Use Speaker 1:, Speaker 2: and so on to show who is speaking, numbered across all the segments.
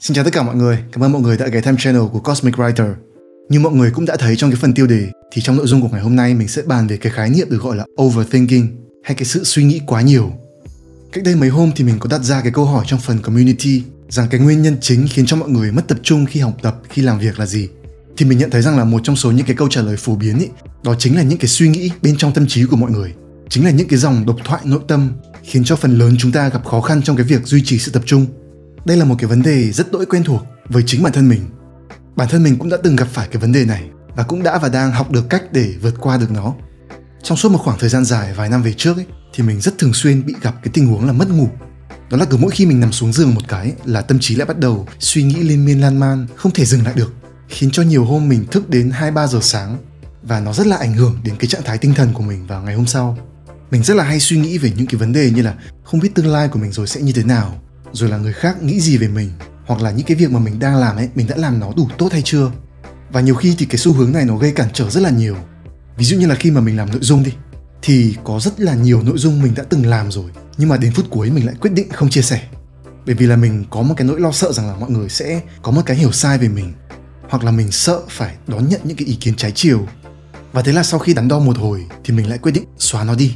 Speaker 1: Xin chào tất cả mọi người, cảm ơn mọi người đã ghé thăm channel của Cosmic Writer. Như mọi người cũng đã thấy trong cái phần tiêu đề thì trong nội dung của ngày hôm nay mình sẽ bàn về cái khái niệm được gọi là overthinking hay cái sự suy nghĩ quá nhiều. Cách đây mấy hôm thì mình có đặt ra cái câu hỏi trong phần community rằng cái nguyên nhân chính khiến cho mọi người mất tập trung khi học tập, khi làm việc là gì. Thì mình nhận thấy rằng là một trong số những cái câu trả lời phổ biến ý, đó chính là những cái suy nghĩ bên trong tâm trí của mọi người. Chính là những cái dòng độc thoại nội tâm khiến cho phần lớn chúng ta gặp khó khăn trong cái việc duy trì sự tập trung đây là một cái vấn đề rất đỗi quen thuộc với chính bản thân mình. Bản thân mình cũng đã từng gặp phải cái vấn đề này và cũng đã và đang học được cách để vượt qua được nó. Trong suốt một khoảng thời gian dài vài năm về trước ấy, thì mình rất thường xuyên bị gặp cái tình huống là mất ngủ. Đó là cứ mỗi khi mình nằm xuống giường một cái là tâm trí lại bắt đầu suy nghĩ liên miên lan man không thể dừng lại được khiến cho nhiều hôm mình thức đến 2-3 giờ sáng và nó rất là ảnh hưởng đến cái trạng thái tinh thần của mình vào ngày hôm sau. Mình rất là hay suy nghĩ về những cái vấn đề như là không biết tương lai của mình rồi sẽ như thế nào rồi là người khác nghĩ gì về mình, hoặc là những cái việc mà mình đang làm ấy, mình đã làm nó đủ tốt hay chưa? Và nhiều khi thì cái xu hướng này nó gây cản trở rất là nhiều. Ví dụ như là khi mà mình làm nội dung đi, thì có rất là nhiều nội dung mình đã từng làm rồi, nhưng mà đến phút cuối mình lại quyết định không chia sẻ. Bởi vì là mình có một cái nỗi lo sợ rằng là mọi người sẽ có một cái hiểu sai về mình, hoặc là mình sợ phải đón nhận những cái ý kiến trái chiều. Và thế là sau khi đắn đo một hồi thì mình lại quyết định xóa nó đi,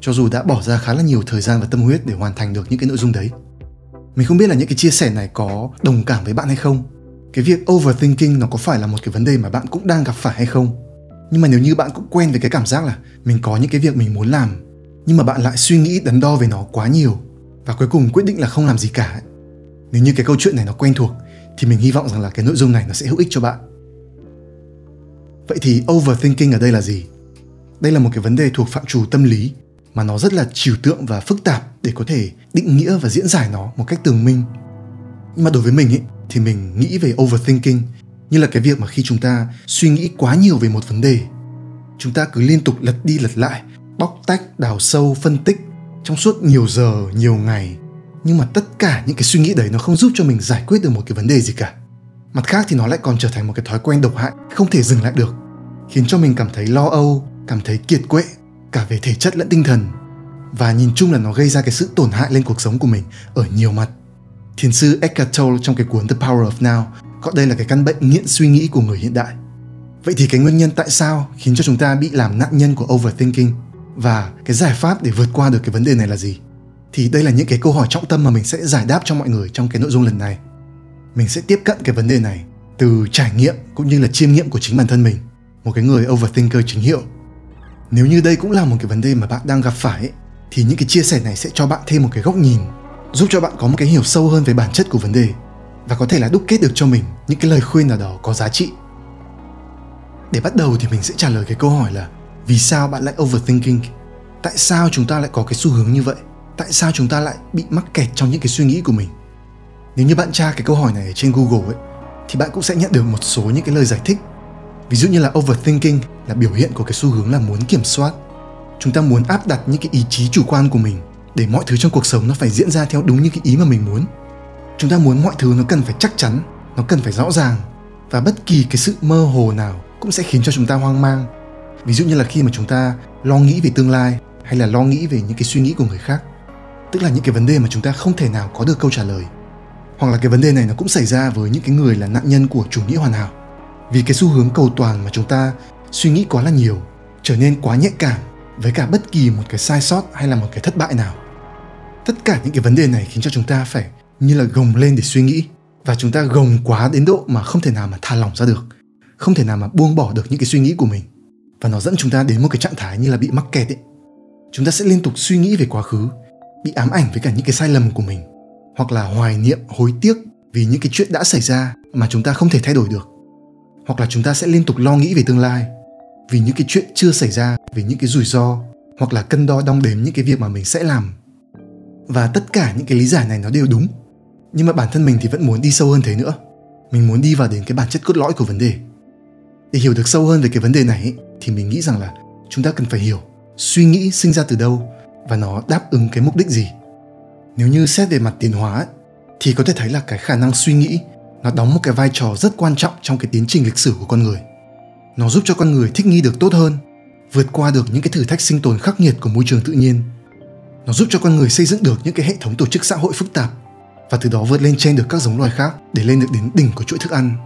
Speaker 1: cho dù đã bỏ ra khá là nhiều thời gian và tâm huyết để hoàn thành được những cái nội dung đấy mình không biết là những cái chia sẻ này có đồng cảm với bạn hay không. Cái việc overthinking nó có phải là một cái vấn đề mà bạn cũng đang gặp phải hay không? Nhưng mà nếu như bạn cũng quen với cái cảm giác là mình có những cái việc mình muốn làm, nhưng mà bạn lại suy nghĩ đắn đo về nó quá nhiều và cuối cùng quyết định là không làm gì cả nếu như cái câu chuyện này nó quen thuộc, thì mình hy vọng rằng là cái nội dung này nó sẽ hữu ích cho bạn. Vậy thì overthinking ở đây là gì? Đây là một cái vấn đề thuộc phạm trù tâm lý mà nó rất là trừu tượng và phức tạp để có thể định nghĩa và diễn giải nó một cách tường minh. Nhưng mà đối với mình ấy, thì mình nghĩ về overthinking như là cái việc mà khi chúng ta suy nghĩ quá nhiều về một vấn đề chúng ta cứ liên tục lật đi lật lại bóc tách đào sâu phân tích trong suốt nhiều giờ nhiều ngày. Nhưng mà tất cả những cái suy nghĩ đấy nó không giúp cho mình giải quyết được một cái vấn đề gì cả. Mặt khác thì nó lại còn trở thành một cái thói quen độc hại không thể dừng lại được khiến cho mình cảm thấy lo âu cảm thấy kiệt quệ cả về thể chất lẫn tinh thần và nhìn chung là nó gây ra cái sự tổn hại lên cuộc sống của mình ở nhiều mặt. Thiền sư Eckhart Tolle trong cái cuốn The Power of Now gọi đây là cái căn bệnh nghiện suy nghĩ của người hiện đại. Vậy thì cái nguyên nhân tại sao khiến cho chúng ta bị làm nạn nhân của overthinking và cái giải pháp để vượt qua được cái vấn đề này là gì? Thì đây là những cái câu hỏi trọng tâm mà mình sẽ giải đáp cho mọi người trong cái nội dung lần này. Mình sẽ tiếp cận cái vấn đề này từ trải nghiệm cũng như là chiêm nghiệm của chính bản thân mình, một cái người overthinker chính hiệu nếu như đây cũng là một cái vấn đề mà bạn đang gặp phải ấy, thì những cái chia sẻ này sẽ cho bạn thêm một cái góc nhìn giúp cho bạn có một cái hiểu sâu hơn về bản chất của vấn đề và có thể là đúc kết được cho mình những cái lời khuyên nào đó có giá trị. Để bắt đầu thì mình sẽ trả lời cái câu hỏi là vì sao bạn lại overthinking? Tại sao chúng ta lại có cái xu hướng như vậy? Tại sao chúng ta lại bị mắc kẹt trong những cái suy nghĩ của mình? Nếu như bạn tra cái câu hỏi này ở trên google ấy thì bạn cũng sẽ nhận được một số những cái lời giải thích ví dụ như là overthinking, là biểu hiện của cái xu hướng là muốn kiểm soát. Chúng ta muốn áp đặt những cái ý chí chủ quan của mình để mọi thứ trong cuộc sống nó phải diễn ra theo đúng những cái ý mà mình muốn. Chúng ta muốn mọi thứ nó cần phải chắc chắn, nó cần phải rõ ràng và bất kỳ cái sự mơ hồ nào cũng sẽ khiến cho chúng ta hoang mang. Ví dụ như là khi mà chúng ta lo nghĩ về tương lai hay là lo nghĩ về những cái suy nghĩ của người khác, tức là những cái vấn đề mà chúng ta không thể nào có được câu trả lời. Hoặc là cái vấn đề này nó cũng xảy ra với những cái người là nạn nhân của chủ nghĩa hoàn hảo vì cái xu hướng cầu toàn mà chúng ta suy nghĩ quá là nhiều, trở nên quá nhạy cảm với cả bất kỳ một cái sai sót hay là một cái thất bại nào. Tất cả những cái vấn đề này khiến cho chúng ta phải như là gồng lên để suy nghĩ và chúng ta gồng quá đến độ mà không thể nào mà thả lỏng ra được, không thể nào mà buông bỏ được những cái suy nghĩ của mình. Và nó dẫn chúng ta đến một cái trạng thái như là bị mắc kẹt ấy. Chúng ta sẽ liên tục suy nghĩ về quá khứ, bị ám ảnh với cả những cái sai lầm của mình, hoặc là hoài niệm, hối tiếc vì những cái chuyện đã xảy ra mà chúng ta không thể thay đổi được hoặc là chúng ta sẽ liên tục lo nghĩ về tương lai, vì những cái chuyện chưa xảy ra, vì những cái rủi ro, hoặc là cân đo đong đếm những cái việc mà mình sẽ làm. Và tất cả những cái lý giải này nó đều đúng, nhưng mà bản thân mình thì vẫn muốn đi sâu hơn thế nữa. Mình muốn đi vào đến cái bản chất cốt lõi của vấn đề. Để hiểu được sâu hơn về cái vấn đề này thì mình nghĩ rằng là chúng ta cần phải hiểu, suy nghĩ sinh ra từ đâu và nó đáp ứng cái mục đích gì. Nếu như xét về mặt tiến hóa thì có thể thấy là cái khả năng suy nghĩ nó đóng một cái vai trò rất quan trọng trong cái tiến trình lịch sử của con người nó giúp cho con người thích nghi được tốt hơn vượt qua được những cái thử thách sinh tồn khắc nghiệt của môi trường tự nhiên nó giúp cho con người xây dựng được những cái hệ thống tổ chức xã hội phức tạp và từ đó vượt lên trên được các giống loài khác để lên được đến đỉnh của chuỗi thức ăn.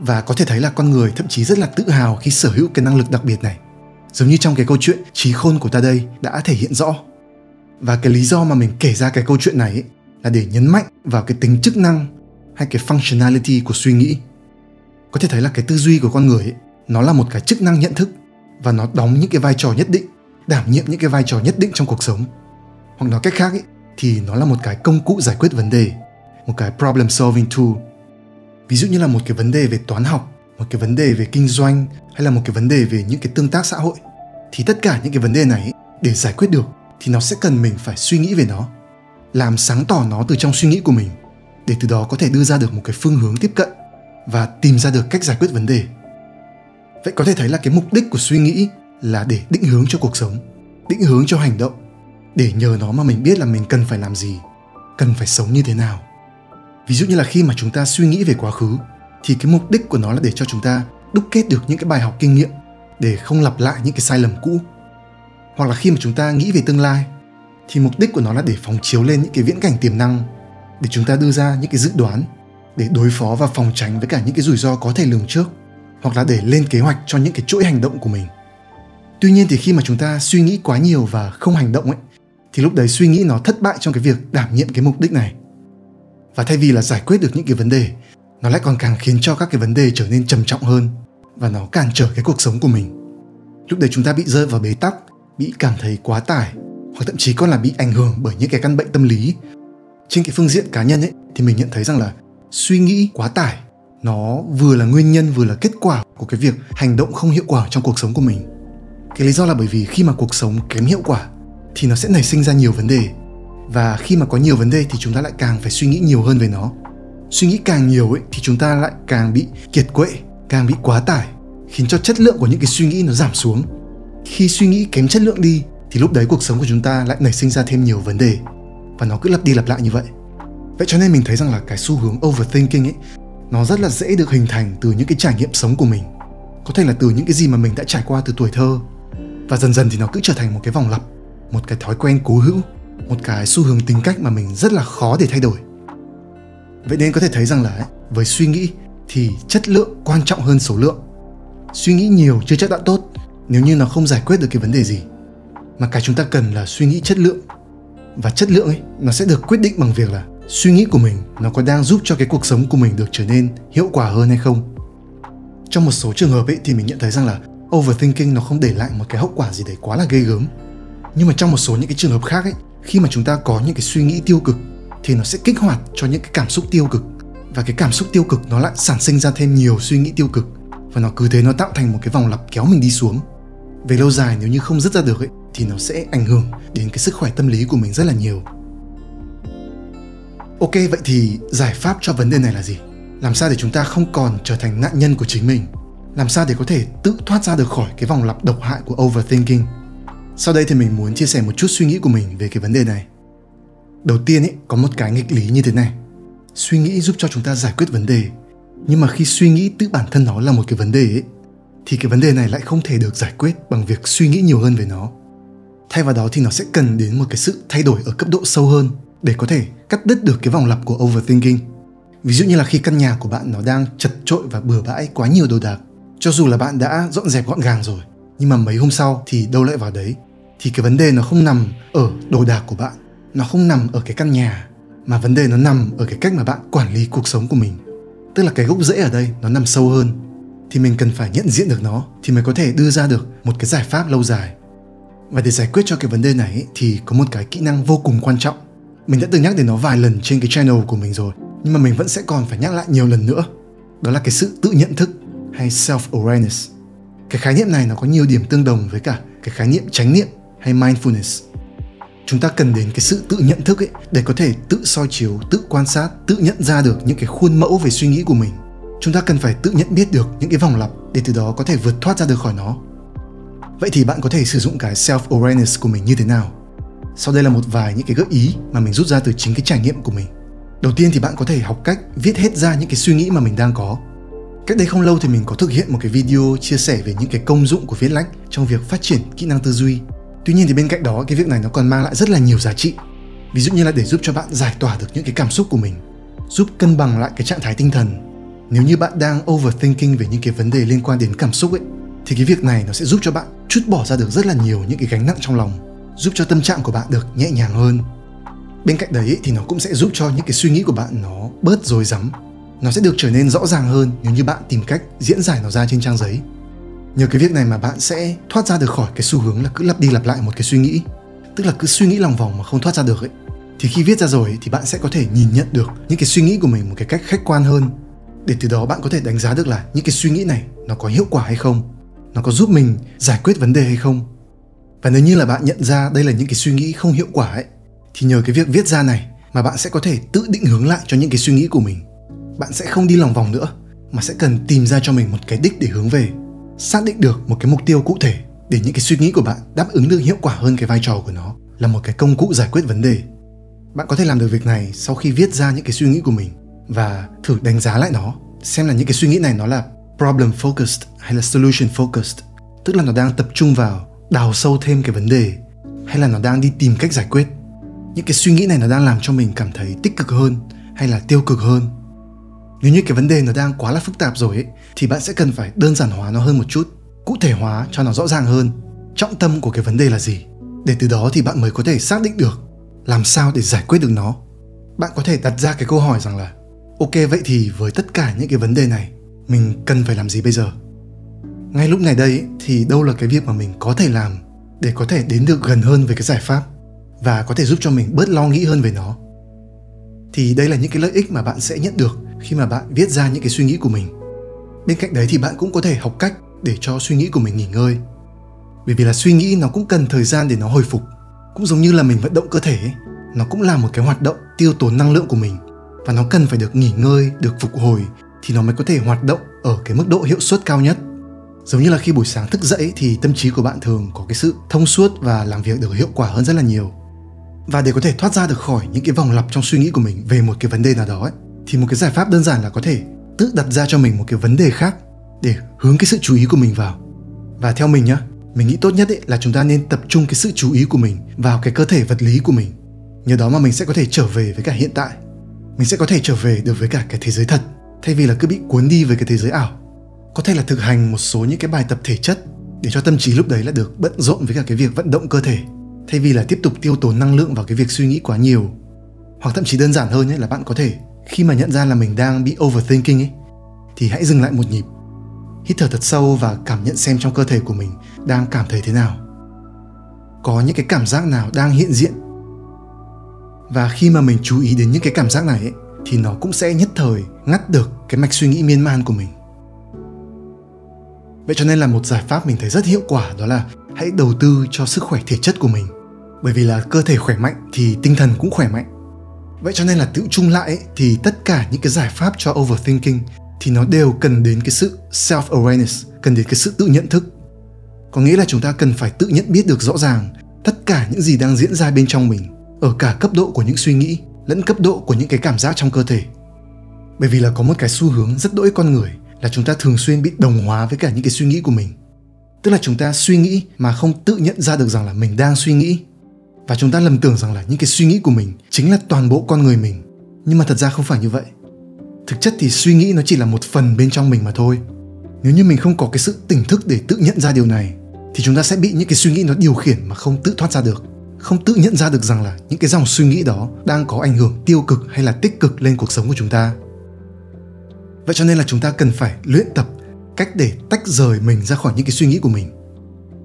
Speaker 1: Và có thể thấy là con người thậm chí rất là tự hào khi sở hữu cái năng lực đặc biệt này. Giống như trong cái câu chuyện trí khôn của ta đây đã thể hiện rõ. Và cái lý do mà mình kể ra cái câu chuyện này ấy, là để nhấn mạnh vào cái tính chức năng hay cái functionality của suy nghĩ. Có thể thấy là cái tư duy của con người ấy, nó là một cái chức năng nhận thức và nó đóng những cái vai trò nhất định, đảm nhiệm những cái vai trò nhất định trong cuộc sống. Hoặc nói cách khác ấy, thì nó là một cái công cụ giải quyết vấn đề, một cái problem solving tool. Ví dụ như là một cái vấn đề về toán học, một cái vấn đề về kinh doanh hay là một cái vấn đề về những cái tương tác xã hội thì tất cả những cái vấn đề này để giải quyết được thì nó sẽ cần mình phải suy nghĩ về nó làm sáng tỏ nó từ trong suy nghĩ của mình để từ đó có thể đưa ra được một cái phương hướng tiếp cận và tìm ra được cách giải quyết vấn đề. Vậy có thể thấy là cái mục đích của suy nghĩ là để định hướng cho cuộc sống, định hướng cho hành động, để nhờ nó mà mình biết là mình cần phải làm gì, cần phải sống như thế nào. Ví dụ như là khi mà chúng ta suy nghĩ về quá khứ, thì cái mục đích của nó là để cho chúng ta đúc kết được những cái bài học kinh nghiệm để không lặp lại những cái sai lầm cũ. Hoặc là khi mà chúng ta nghĩ về tương lai, thì mục đích của nó là để phóng chiếu lên những cái viễn cảnh tiềm năng để chúng ta đưa ra những cái dự đoán để đối phó và phòng tránh với cả những cái rủi ro có thể lường trước, hoặc là để lên kế hoạch cho những cái chuỗi hành động của mình. Tuy nhiên thì khi mà chúng ta suy nghĩ quá nhiều và không hành động ấy, thì lúc đấy suy nghĩ nó thất bại trong cái việc đảm nhiệm cái mục đích này. Và thay vì là giải quyết được những cái vấn đề, nó lại còn càng khiến cho các cái vấn đề trở nên trầm trọng hơn và nó cản trở cái cuộc sống của mình. Lúc đấy chúng ta bị rơi vào bế tắc, bị cảm thấy quá tải, hoặc thậm chí còn là bị ảnh hưởng bởi những cái căn bệnh tâm lý trên cái phương diện cá nhân ấy, thì mình nhận thấy rằng là suy nghĩ quá tải, nó vừa là nguyên nhân, vừa là kết quả của cái việc hành động không hiệu quả trong cuộc sống của mình. Cái lý do là bởi vì khi mà cuộc sống kém hiệu quả, thì nó sẽ nảy sinh ra nhiều vấn đề. Và khi mà có nhiều vấn đề thì chúng ta lại càng phải suy nghĩ nhiều hơn về nó. Suy nghĩ càng nhiều ấy, thì chúng ta lại càng bị kiệt quệ, càng bị quá tải, khiến cho chất lượng của những cái suy nghĩ nó giảm xuống. Khi suy nghĩ kém chất lượng đi, thì lúc đấy cuộc sống của chúng ta lại nảy sinh ra thêm nhiều vấn đề và nó cứ lặp đi lặp lại như vậy. Vậy cho nên mình thấy rằng là cái xu hướng overthinking ấy, nó rất là dễ được hình thành từ những cái trải nghiệm sống của mình. Có thể là từ những cái gì mà mình đã trải qua từ tuổi thơ. Và dần dần thì nó cứ trở thành một cái vòng lặp, một cái thói quen cố hữu, một cái xu hướng tính cách mà mình rất là khó để thay đổi. Vậy nên có thể thấy rằng là với suy nghĩ thì chất lượng quan trọng hơn số lượng. Suy nghĩ nhiều chưa chắc đã tốt, nếu như nó không giải quyết được cái vấn đề gì. Mà cái chúng ta cần là suy nghĩ chất lượng và chất lượng ấy nó sẽ được quyết định bằng việc là suy nghĩ của mình nó có đang giúp cho cái cuộc sống của mình được trở nên hiệu quả hơn hay không. Trong một số trường hợp ấy thì mình nhận thấy rằng là overthinking nó không để lại một cái hậu quả gì đấy quá là ghê gớm. Nhưng mà trong một số những cái trường hợp khác ấy khi mà chúng ta có những cái suy nghĩ tiêu cực thì nó sẽ kích hoạt cho những cái cảm xúc tiêu cực. Và cái cảm xúc tiêu cực nó lại sản sinh ra thêm nhiều suy nghĩ tiêu cực và nó cứ thế nó tạo thành một cái vòng lặp kéo mình đi xuống. Về lâu dài nếu như không dứt ra được ấy, thì nó sẽ ảnh hưởng đến cái sức khỏe tâm lý của mình rất là nhiều. Ok, vậy thì giải pháp cho vấn đề này là gì? Làm sao để chúng ta không còn trở thành nạn nhân của chính mình? Làm sao để có thể tự thoát ra được khỏi cái vòng lặp độc hại của overthinking? Sau đây thì mình muốn chia sẻ một chút suy nghĩ của mình về cái vấn đề này. Đầu tiên ấy có một cái nghịch lý như thế này. Suy nghĩ giúp cho chúng ta giải quyết vấn đề. Nhưng mà khi suy nghĩ tự bản thân nó là một cái vấn đề ấy thì cái vấn đề này lại không thể được giải quyết bằng việc suy nghĩ nhiều hơn về nó thay vào đó thì nó sẽ cần đến một cái sự thay đổi ở cấp độ sâu hơn để có thể cắt đứt được cái vòng lặp của overthinking. Ví dụ như là khi căn nhà của bạn nó đang chật trội và bừa bãi quá nhiều đồ đạc, cho dù là bạn đã dọn dẹp gọn gàng rồi, nhưng mà mấy hôm sau thì đâu lại vào đấy, thì cái vấn đề nó không nằm ở đồ đạc của bạn, nó không nằm ở cái căn nhà, mà vấn đề nó nằm ở cái cách mà bạn quản lý cuộc sống của mình. Tức là cái gốc rễ ở đây nó nằm sâu hơn, thì mình cần phải nhận diện được nó thì mới có thể đưa ra được một cái giải pháp lâu dài và để giải quyết cho cái vấn đề này thì có một cái kỹ năng vô cùng quan trọng. Mình đã từng nhắc đến nó vài lần trên cái channel của mình rồi, nhưng mà mình vẫn sẽ còn phải nhắc lại nhiều lần nữa. Đó là cái sự tự nhận thức hay self awareness cái khái niệm này nó có nhiều điểm tương đồng với cả cái khái niệm chánh niệm hay mindfulness. Chúng ta cần đến cái sự tự nhận thức ấy để có thể tự soi chiếu, tự quan sát, tự nhận ra được những cái khuôn mẫu về suy nghĩ của mình. Chúng ta cần phải tự nhận biết được những cái vòng lặp để từ đó có thể vượt thoát ra được khỏi nó vậy thì bạn có thể sử dụng cái self awareness của mình như thế nào? Sau đây là một vài những cái gợi ý mà mình rút ra từ chính cái trải nghiệm của mình. Đầu tiên thì bạn có thể học cách viết hết ra những cái suy nghĩ mà mình đang có. Cách đây không lâu thì mình có thực hiện một cái video chia sẻ về những cái công dụng của viết lách trong việc phát triển kỹ năng tư duy. Tuy nhiên thì bên cạnh đó, cái việc này nó còn mang lại rất là nhiều giá trị. Ví dụ như là để giúp cho bạn giải tỏa được những cái cảm xúc của mình, giúp cân bằng lại cái trạng thái tinh thần. Nếu như bạn đang overthinking về những cái vấn đề liên quan đến cảm xúc ấy, thì cái việc này nó sẽ giúp cho bạn chút bỏ ra được rất là nhiều những cái gánh nặng trong lòng giúp cho tâm trạng của bạn được nhẹ nhàng hơn. Bên cạnh đấy thì nó cũng sẽ giúp cho những cái suy nghĩ của bạn nó bớt rối rắm nó sẽ được trở nên rõ ràng hơn nếu như bạn tìm cách diễn giải nó ra trên trang giấy. Nhờ cái việc này mà bạn sẽ thoát ra được khỏi cái xu hướng là cứ lặp đi lặp lại một cái suy nghĩ tức là cứ suy nghĩ lòng vòng mà không thoát ra được ấy. Thì khi viết ra rồi ấy, thì bạn sẽ có thể nhìn nhận được những cái suy nghĩ của mình một cái cách khách quan hơn. Để từ đó bạn có thể đánh giá được là những cái suy nghĩ này nó có hiệu quả hay không nó có giúp mình giải quyết vấn đề hay không? Và nếu như là bạn nhận ra đây là những cái suy nghĩ không hiệu quả ấy, thì nhờ cái việc viết ra này mà bạn sẽ có thể tự định hướng lại cho những cái suy nghĩ của mình. Bạn sẽ không đi lòng vòng nữa, mà sẽ cần tìm ra cho mình một cái đích để hướng về, xác định được một cái mục tiêu cụ thể để những cái suy nghĩ của bạn đáp ứng được hiệu quả hơn cái vai trò của nó là một cái công cụ giải quyết vấn đề. Bạn có thể làm được việc này sau khi viết ra những cái suy nghĩ của mình và thử đánh giá lại nó, xem là những cái suy nghĩ này nó là problem focused hay là solution focused? Tức là nó đang tập trung vào đào sâu thêm cái vấn đề, hay là nó đang đi tìm cách giải quyết. Những cái suy nghĩ này nó đang làm cho mình cảm thấy tích cực hơn hay là tiêu cực hơn. Nếu như cái vấn đề nó đang quá là phức tạp rồi ấy, thì bạn sẽ cần phải đơn giản hóa nó hơn một chút, cụ thể hóa cho nó rõ ràng hơn. Trọng tâm của cái vấn đề là gì? Để từ đó thì bạn mới có thể xác định được làm sao để giải quyết được nó. Bạn có thể đặt ra cái câu hỏi rằng là, ok, vậy thì với tất cả những cái vấn đề này mình cần phải làm gì bây giờ? Ngay lúc này đây thì đâu là cái việc mà mình có thể làm để có thể đến được gần hơn với cái giải pháp và có thể giúp cho mình bớt lo nghĩ hơn về nó? Thì đây là những cái lợi ích mà bạn sẽ nhận được khi mà bạn viết ra những cái suy nghĩ của mình. Bên cạnh đấy thì bạn cũng có thể học cách để cho suy nghĩ của mình nghỉ ngơi. Bởi vì là suy nghĩ nó cũng cần thời gian để nó hồi phục. Cũng giống như là mình vận động cơ thể ấy, nó cũng là một cái hoạt động tiêu tốn năng lượng của mình và nó cần phải được nghỉ ngơi được phục hồi thì nó mới có thể hoạt động ở cái mức độ hiệu suất cao nhất. Giống như là khi buổi sáng thức dậy thì tâm trí của bạn thường có cái sự thông suốt và làm việc được hiệu quả hơn rất là nhiều. Và để có thể thoát ra được khỏi những cái vòng lặp trong suy nghĩ của mình về một cái vấn đề nào đó ấy, thì một cái giải pháp đơn giản là có thể tự đặt ra cho mình một cái vấn đề khác để hướng cái sự chú ý của mình vào. Và theo mình nhá mình nghĩ tốt nhất ấy là chúng ta nên tập trung cái sự chú ý của mình vào cái cơ thể vật lý của mình. Nhờ đó mà mình sẽ có thể trở về với cả hiện tại. Mình sẽ có thể trở về được với cả cái thế giới thật thay vì là cứ bị cuốn đi với cái thế giới ảo có thể là thực hành một số những cái bài tập thể chất để cho tâm trí lúc đấy là được bận rộn với cả cái việc vận động cơ thể. Thay vì là tiếp tục tiêu tốn năng lượng vào cái việc suy nghĩ quá nhiều hoặc thậm chí đơn giản hơn ấy, là bạn có thể khi mà nhận ra là mình đang bị overthinking ấy thì hãy dừng lại một nhịp hít thở thật sâu và cảm nhận xem trong cơ thể của mình đang cảm thấy thế nào. Có những cái cảm giác nào đang hiện diện? Và khi mà mình chú ý đến những cái cảm giác này ấy, thì nó cũng sẽ nhất thời ngắt được cái mạch suy nghĩ miên man của mình. Vậy cho nên là một giải pháp mình thấy rất hiệu quả đó là hãy đầu tư cho sức khỏe thể chất của mình. Bởi vì là cơ thể khỏe mạnh thì tinh thần cũng khỏe mạnh. Vậy cho nên là tự chung lại ấy, thì tất cả những cái giải pháp cho overthinking thì nó đều cần đến cái sự self awareness cần đến cái sự tự nhận thức. Có nghĩa là chúng ta cần phải tự nhận biết được rõ ràng tất cả những gì đang diễn ra bên trong mình ở cả cấp độ của những suy nghĩ lẫn cấp độ của những cái cảm giác trong cơ thể. Bởi vì là có một cái xu hướng rất đỗi con người là chúng ta thường xuyên bị đồng hóa với cả những cái suy nghĩ của mình. Tức là chúng ta suy nghĩ mà không tự nhận ra được rằng là mình đang suy nghĩ. Và chúng ta lầm tưởng rằng là những cái suy nghĩ của mình chính là toàn bộ con người mình. Nhưng mà thật ra không phải như vậy. Thực chất thì suy nghĩ nó chỉ là một phần bên trong mình mà thôi. Nếu như mình không có cái sự tỉnh thức để tự nhận ra điều này, thì chúng ta sẽ bị những cái suy nghĩ nó điều khiển mà không tự thoát ra được không tự nhận ra được rằng là những cái dòng suy nghĩ đó đang có ảnh hưởng tiêu cực hay là tích cực lên cuộc sống của chúng ta. Vậy cho nên là chúng ta cần phải luyện tập cách để tách rời mình ra khỏi những cái suy nghĩ của mình.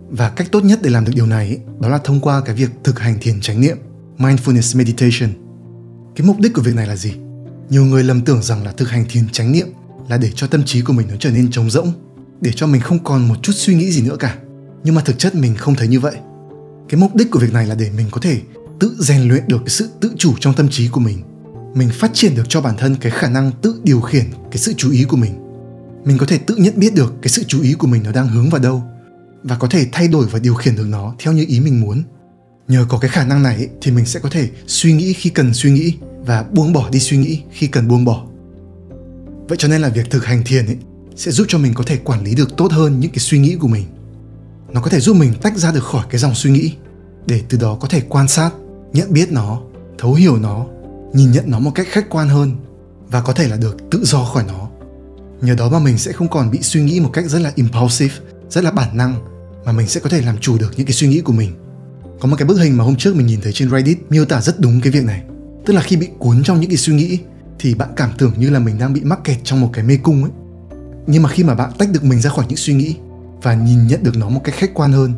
Speaker 1: Và cách tốt nhất để làm được điều này đó là thông qua cái việc thực hành thiền chánh niệm, mindfulness meditation. Cái mục đích của việc này là gì? Nhiều người lầm tưởng rằng là thực hành thiền chánh niệm là để cho tâm trí của mình nó trở nên trống rỗng, để cho mình không còn một chút suy nghĩ gì nữa cả. Nhưng mà thực chất mình không thấy như vậy cái mục đích của việc này là để mình có thể tự rèn luyện được cái sự tự chủ trong tâm trí của mình. Mình phát triển được cho bản thân cái khả năng tự điều khiển cái sự chú ý của mình. Mình có thể tự nhận biết được cái sự chú ý của mình nó đang hướng vào đâu và có thể thay đổi và điều khiển được nó theo như ý mình muốn. Nhờ có cái khả năng này thì mình sẽ có thể suy nghĩ khi cần suy nghĩ và buông bỏ đi suy nghĩ khi cần buông bỏ. Vậy cho nên là việc thực hành thiền ấy sẽ giúp cho mình có thể quản lý được tốt hơn những cái suy nghĩ của mình nó có thể giúp mình tách ra được khỏi cái dòng suy nghĩ, để từ đó có thể quan sát, nhận biết nó, thấu hiểu nó, nhìn nhận nó một cách khách quan hơn và có thể là được tự do khỏi nó. Nhờ đó mà mình sẽ không còn bị suy nghĩ một cách rất là impulsive, rất là bản năng, mà mình sẽ có thể làm chủ được những cái suy nghĩ của mình. Có một cái bức hình mà hôm trước mình nhìn thấy trên Reddit miêu tả rất đúng cái việc này. Tức là khi bị cuốn trong những cái suy nghĩ, thì bạn cảm tưởng như là mình đang bị mắc kẹt trong một cái mê cung ấy. Nhưng mà khi mà bạn tách được mình ra khỏi những suy nghĩ và nhìn nhận được nó một cách khách quan hơn.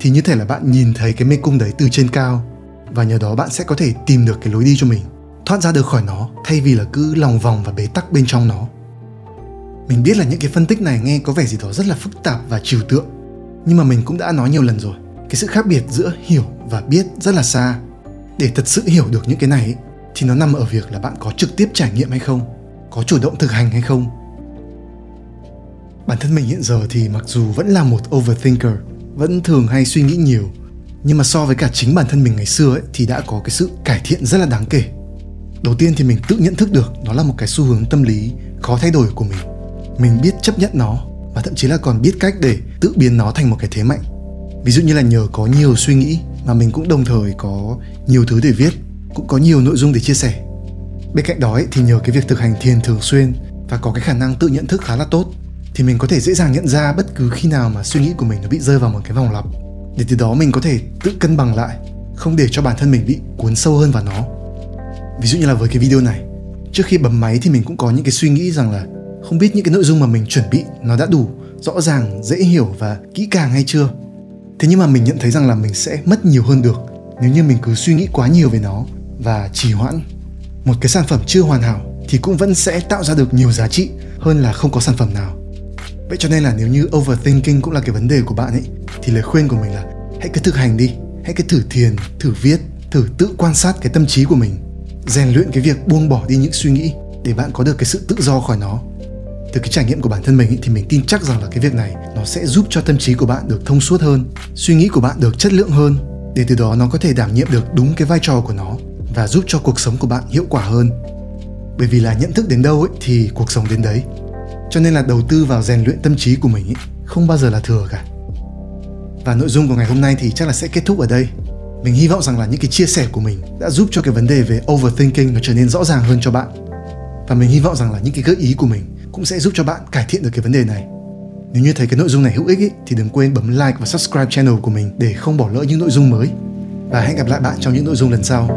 Speaker 1: Thì như thể là bạn nhìn thấy cái mê cung đấy từ trên cao, và nhờ đó bạn sẽ có thể tìm được cái lối đi cho mình, thoát ra được khỏi nó, thay vì là cứ lòng vòng và bế tắc bên trong nó. Mình biết là những cái phân tích này nghe có vẻ gì đó rất là phức tạp và trừu tượng, nhưng mà mình cũng đã nói nhiều lần rồi. Cái sự khác biệt giữa hiểu và biết rất là xa. Để thật sự hiểu được những cái này thì nó nằm ở việc là bạn có trực tiếp trải nghiệm hay không, có chủ động thực hành hay không bản thân mình hiện giờ thì mặc dù vẫn là một overthinker vẫn thường hay suy nghĩ nhiều nhưng mà so với cả chính bản thân mình ngày xưa ấy, thì đã có cái sự cải thiện rất là đáng kể. Đầu tiên thì mình tự nhận thức được nó là một cái xu hướng tâm lý khó thay đổi của mình. Mình biết chấp nhận nó và thậm chí là còn biết cách để tự biến nó thành một cái thế mạnh. Ví dụ như là nhờ có nhiều suy nghĩ mà mình cũng đồng thời có nhiều thứ để viết cũng có nhiều nội dung để chia sẻ. Bên cạnh đó ấy, thì nhờ cái việc thực hành thiền thường xuyên và có cái khả năng tự nhận thức khá là tốt thì mình có thể dễ dàng nhận ra bất cứ khi nào mà suy nghĩ của mình nó bị rơi vào một cái vòng lặp. Để từ đó mình có thể tự cân bằng lại, không để cho bản thân mình bị cuốn sâu hơn vào nó. Ví dụ như là với cái video này, trước khi bấm máy thì mình cũng có những cái suy nghĩ rằng là không biết những cái nội dung mà mình chuẩn bị nó đã đủ rõ ràng, dễ hiểu và kỹ càng hay chưa. Thế nhưng mà mình nhận thấy rằng là mình sẽ mất nhiều hơn được nếu như mình cứ suy nghĩ quá nhiều về nó và trì hoãn. Một cái sản phẩm chưa hoàn hảo thì cũng vẫn sẽ tạo ra được nhiều giá trị hơn là không có sản phẩm nào vậy cho nên là nếu như overthinking cũng là cái vấn đề của bạn ấy thì lời khuyên của mình là hãy cứ thực hành đi hãy cứ thử thiền thử viết thử tự quan sát cái tâm trí của mình rèn luyện cái việc buông bỏ đi những suy nghĩ để bạn có được cái sự tự do khỏi nó. Từ cái trải nghiệm của bản thân mình ý, thì mình tin chắc rằng là cái việc này nó sẽ giúp cho tâm trí của bạn được thông suốt hơn suy nghĩ của bạn được chất lượng hơn để từ đó nó có thể đảm nhiệm được đúng cái vai trò của nó và giúp cho cuộc sống của bạn hiệu quả hơn. Bởi vì là nhận thức đến đâu ấy thì cuộc sống đến đấy cho nên là đầu tư vào rèn luyện tâm trí của mình ý, không bao giờ là thừa cả. Và nội dung của ngày hôm nay thì chắc là sẽ kết thúc ở đây. Mình hy vọng rằng là những cái chia sẻ của mình đã giúp cho cái vấn đề về overthinking nó trở nên rõ ràng hơn cho bạn. Và mình hy vọng rằng là những cái gợi ý của mình cũng sẽ giúp cho bạn cải thiện được cái vấn đề này. Nếu như thấy cái nội dung này hữu ích ý, thì đừng quên bấm like và subscribe channel của mình để không bỏ lỡ những nội dung mới. Và hẹn gặp lại bạn trong những nội dung lần sau.